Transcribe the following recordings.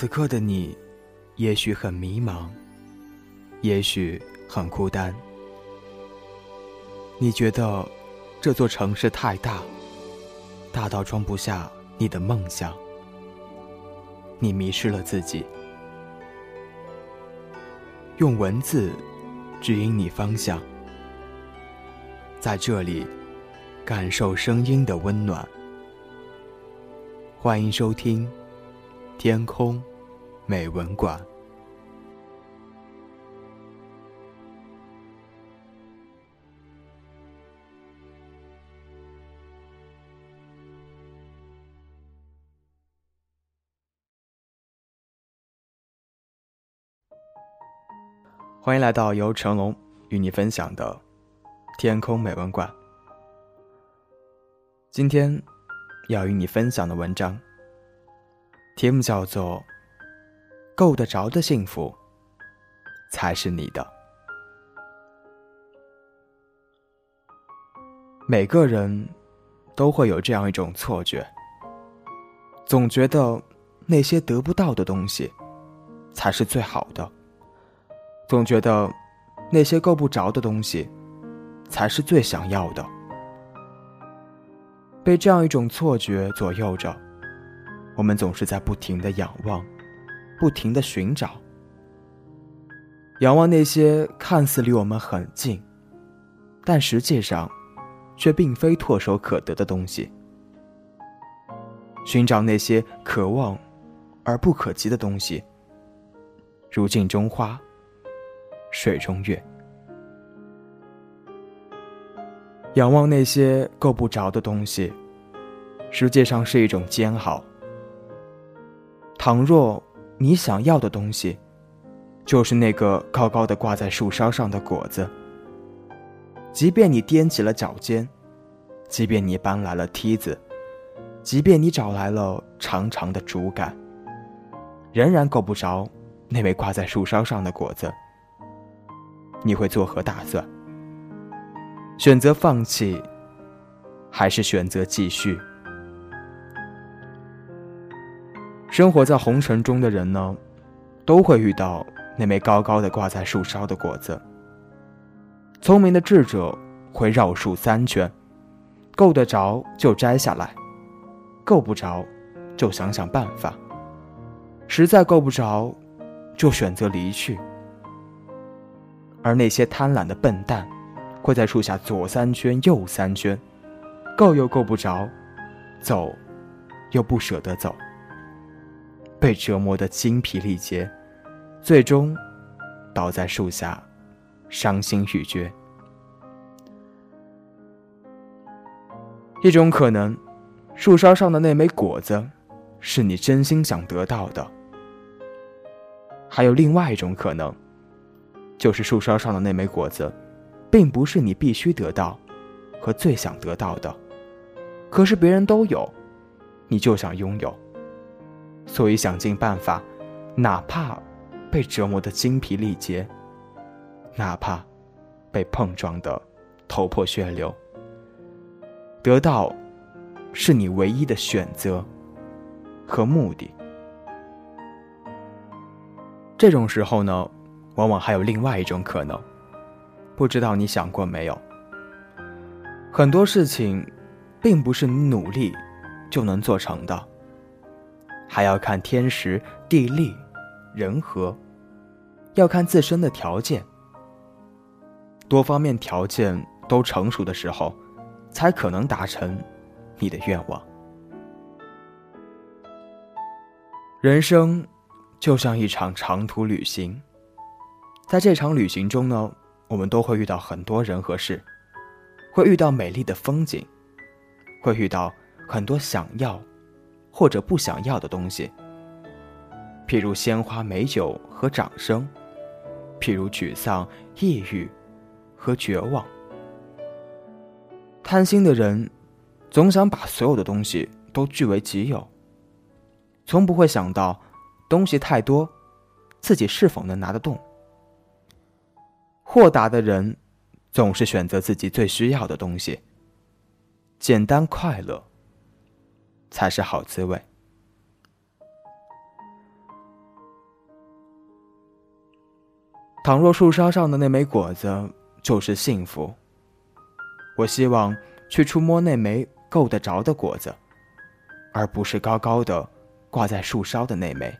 此刻的你，也许很迷茫，也许很孤单。你觉得这座城市太大，大到装不下你的梦想。你迷失了自己，用文字指引你方向，在这里感受声音的温暖。欢迎收听《天空美文馆》。欢迎来到由成龙与你分享的《天空美文馆》。今天要与你分享的文章，题目叫做《够得着的幸福才是你的》。每个人都会有这样一种错觉，总觉得那些得不到的东西才是最好的。总觉得那些够不着的东西，才是最想要的。被这样一种错觉左右着，我们总是在不停的仰望，不停的寻找，仰望那些看似离我们很近，但实际上却并非唾手可得的东西，寻找那些可望而不可及的东西，如镜中花。水中月，仰望那些够不着的东西，实际上是一种煎熬。倘若你想要的东西，就是那个高高的挂在树梢上的果子，即便你踮起了脚尖，即便你搬来了梯子，即便你找来了长长的竹竿，仍然够不着那枚挂在树梢上的果子。你会作何打算？选择放弃，还是选择继续？生活在红尘中的人呢，都会遇到那枚高高的挂在树梢的果子。聪明的智者会绕树三圈，够得着就摘下来，够不着就想想办法，实在够不着，就选择离去。而那些贪婪的笨蛋，会在树下左三圈右三圈，够又够不着，走，又不舍得走，被折磨得精疲力竭，最终倒在树下，伤心欲绝。一种可能，树梢上的那枚果子，是你真心想得到的；还有另外一种可能。就是树梢上的那枚果子，并不是你必须得到，和最想得到的。可是别人都有，你就想拥有，所以想尽办法，哪怕被折磨的精疲力竭，哪怕被碰撞的头破血流，得到是你唯一的选择和目的。这种时候呢？往往还有另外一种可能，不知道你想过没有？很多事情，并不是你努力就能做成的，还要看天时、地利、人和，要看自身的条件。多方面条件都成熟的时候，才可能达成你的愿望。人生就像一场长途旅行。在这场旅行中呢，我们都会遇到很多人和事，会遇到美丽的风景，会遇到很多想要或者不想要的东西，譬如鲜花、美酒和掌声，譬如沮丧、抑郁和绝望。贪心的人总想把所有的东西都据为己有，从不会想到东西太多，自己是否能拿得动。豁达的人，总是选择自己最需要的东西。简单快乐，才是好滋味。倘若树梢上的那枚果子就是幸福我希望去触摸那枚够得着的果子而不是高高的挂在树梢的那枚。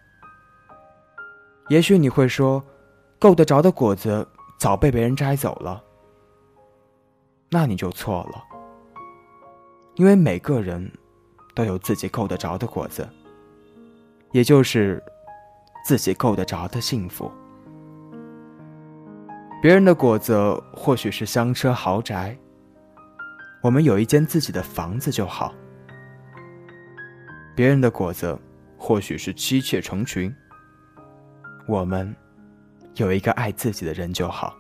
也许你会说够得着的果子早被别人摘走了那你就错了。因为每个人都有自己够得着的果子，也就是自己够得着的幸福。别人的果子或许是香车豪宅，我们有一间自己的房子就好。别人的果子或许是妻妾成群，我们有一个爱自己的人就好。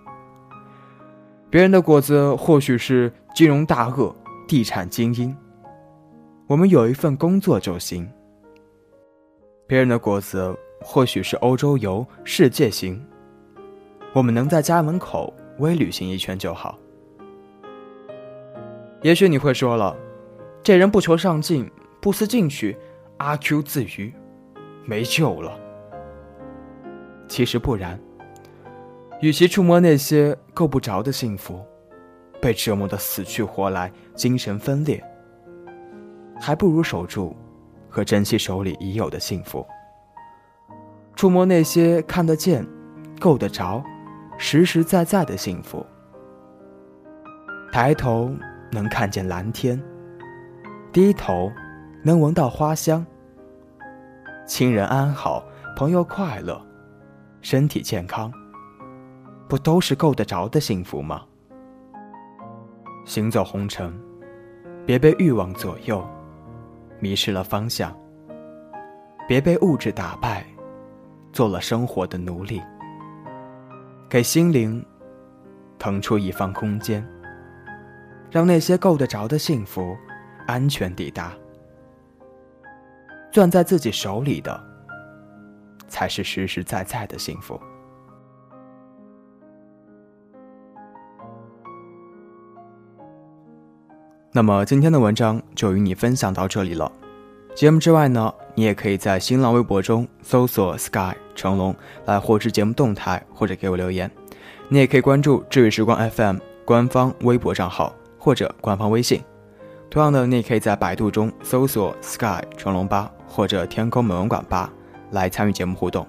别人的果子或许是金融大鳄、地产精英，我们有一份工作就行。别人的果子或许是欧洲游、世界行。我们能在家门口微旅行一圈就好。也许你会说了，这人不求上进，不思进取，阿 Q 自娱，没救了。其实不然，与其触摸那些够不着的幸福，被折磨的死去活来，精神分裂，还不如守住和珍惜手里已有的幸福。触摸那些看得见、够得着。实实在在的幸福。抬头能看见蓝天，低头能闻到花香。亲人安好，朋友快乐，身体健康，不都是够得着的幸福吗？行走红尘，别被欲望左右，迷失了方向；别被物质打败，做了生活的奴隶。给心灵腾出一方空间，让那些够得着的幸福安全抵达。攥在自己手里的，才是实实在在的幸福。那么今天的文章就与你分享到这里了。节目之外呢，你也可以在新浪微博中搜索 “sky 成龙”来获知节目动态或者给我留言。你也可以关注“治愈时光 FM” 官方微博账号或者官方微信。同样的，你也可以在百度中搜索 “sky 成龙吧”或者“天空美文馆吧”来参与节目互动。